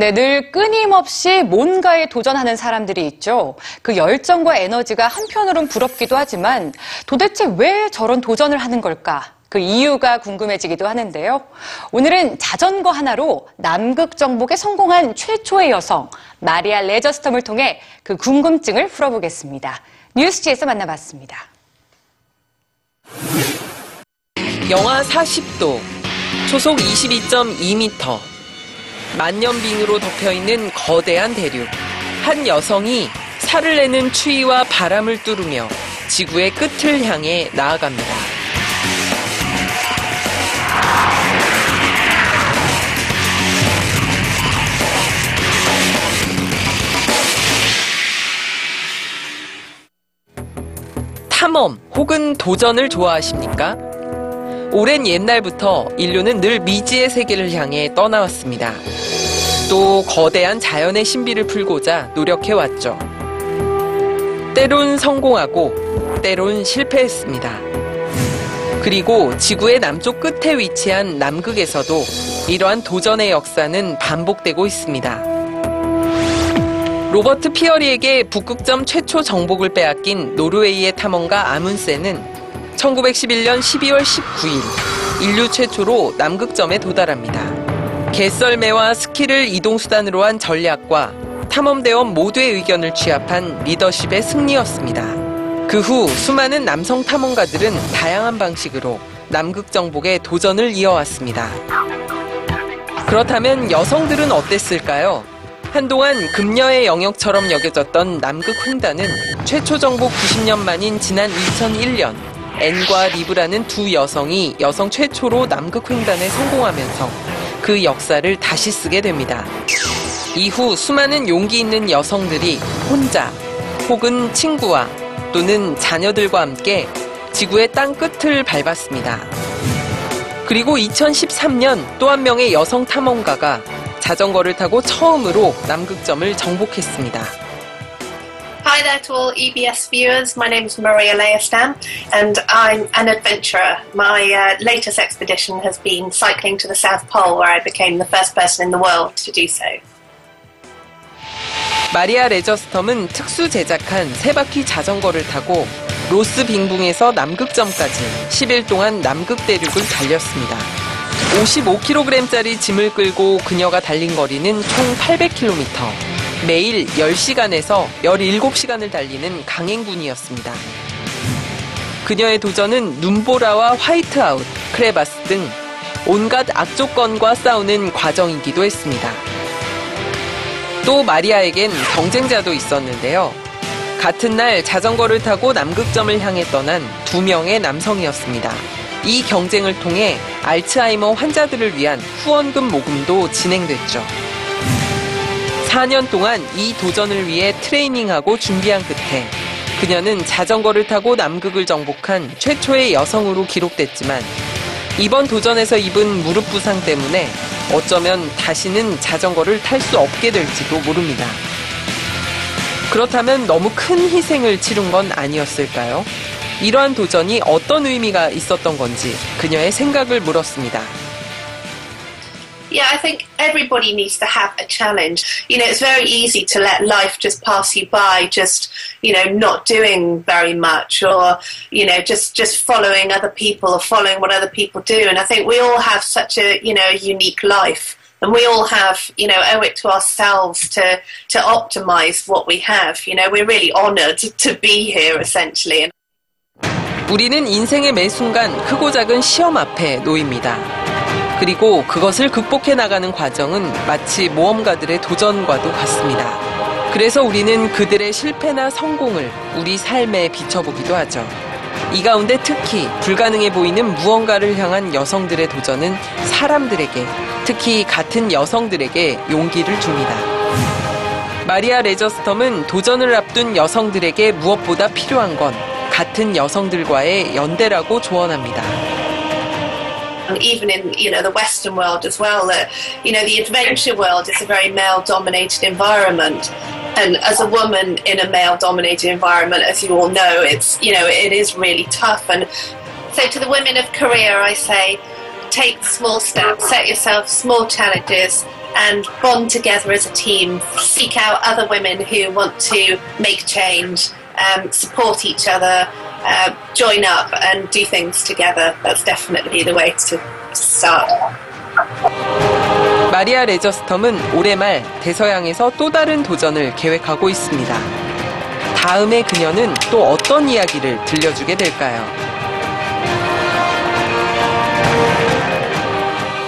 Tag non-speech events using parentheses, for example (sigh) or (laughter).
네, 늘 끊임없이 뭔가에 도전하는 사람들이 있죠. 그 열정과 에너지가 한편으론 부럽기도 하지만 도대체 왜 저런 도전을 하는 걸까? 그 이유가 궁금해지기도 하는데요. 오늘은 자전거 하나로 남극 정복에 성공한 최초의 여성 마리아 레저스텀을 통해 그 궁금증을 풀어보겠습니다. 뉴스지에서 만나봤습니다. 영하 40도, 초속 22.2m, 만년빙으로 덮여있는 거대한 대륙. 한 여성이 살을 내는 추위와 바람을 뚫으며 지구의 끝을 향해 나아갑니다. 탐험 혹은 도전을 좋아하십니까? 오랜 옛날부터 인류는 늘 미지의 세계를 향해 떠나왔습니다. 또 거대한 자연의 신비를 풀고자 노력해왔죠. 때론 성공하고 때론 실패했습니다. 그리고 지구의 남쪽 끝에 위치한 남극에서도 이러한 도전의 역사는 반복되고 있습니다. 로버트 피어리에게 북극점 최초 정복을 빼앗긴 노르웨이의 탐험가 아문센은 1911년 12월 19일 인류 최초로 남극점에 도달합니다. 개썰매와 스키를 이동수단으로 한 전략과 탐험대원 모두의 의견을 취합한 리더십의 승리였습니다. 그 후 수많은 남성 탐험가들은 다양한 방식으로 남극 정복에 도전을 이어왔습니다. 그렇다면 여성들은 어땠을까요? 한동안 금녀의 영역처럼 여겨졌던 남극 횡단은 최초 정복 90년 만인 지난 2001년 앤과 리브라는 두 여성이 여성 최초로 남극 횡단에 성공하면서 그 역사를 다시 쓰게 됩니다. 이후 수많은 용기 있는 여성들이 혼자 혹은 친구와 또는 자녀들과 함께 지구의 땅 끝을 밟았습니다. 그리고 2013년 또 한 명의 여성 탐험가가 자전거를 타고 처음으로 남극점을 정복했습니다. Hi there to all EBS viewers. My name is Maria Leostam and I'm an adventurer. My uh, latest expedition has been cycling to the South Pole where I became the first person in the world to do so. 마리아 레저스텀은 특수 제작한 세 바퀴 자전거를 타고 로스 빙붕에서 남극점까지 10일 동안 남극 대륙을 달렸습니다. 55kg짜리 짐을 끌고 그녀가 달린 거리는 총 800km. 매일 10시간에서 17시간을 달리는 강행군이었습니다. 그녀의 도전은 눈보라와 화이트아웃, 크레바스 등 온갖 악조건과 싸우는 과정이기도 했습니다. 또 마리아에겐 경쟁자도 있었는데요. 같은 날 자전거를 타고 남극점을 향해 떠난 두 명의 남성이었습니다. 이 경쟁을 통해 알츠하이머 환자들을 위한 후원금 모금도 진행됐죠. 4년 동안 이 도전을 위해 트레이닝하고 준비한 끝에 그녀는 자전거를 타고 남극을 정복한 최초의 여성으로 기록됐지만 이번 도전에서 입은 무릎 부상 때문에 어쩌면 다시는 자전거를 탈 수 없게 될지도 모릅니다. 그렇다면 너무 큰 희생을 치른 건 아니었을까요? 이러한 도전이 어떤 의미가 있었던 건지 그녀의 생각을 물었습니다. Yeah, I think everybody needs to have a challenge. You know, it's very easy to let life just pass you by, just, you know, not doing very much or, you know, just, just following other people or following what other people do. And I think we all have such a, you know, unique life. And we all have, you know, owe it to ourselves to, to optimize what we have. You know, we're really honored to (laughs) be here essentially. 우리는 인생의 매 순간 크고 작은 시험 앞에 놓입니다. 그리고 그것을 극복해 나가는 과정은 마치 모험가들의 도전과도 같습니다. 그래서 우리는 그들의 실패나 성공을 우리 삶에 비춰보기도 하죠. 이 가운데 특히 불가능해 보이는 무언가를 향한 여성들의 도전은 사람들에게, 특히 같은 여성들에게 용기를 줍니다. 마리아 레저스텀은 도전을 앞둔 여성들에게 무엇보다 필요한 건 같은 여성들과의 연대라고 조언합니다. And even in you know the Western world as well. That you know the adventure world is a very male-dominated environment, and as a woman in a male-dominated environment, as you all know, it's you know it is really tough. And so to the women of Korea, I say, take small steps, set yourself small challenges, and bond together as a team, seek out other women who want to make change, um, support each other, uh, join up and do things together. That's definitely the way to, start. 마리아 레저스텀은 올해 말 대서양에서 또 다른 도전을 계획하고 있습니다. 다음에 그녀는 또 어떤 이야기를 들려주게 될까요?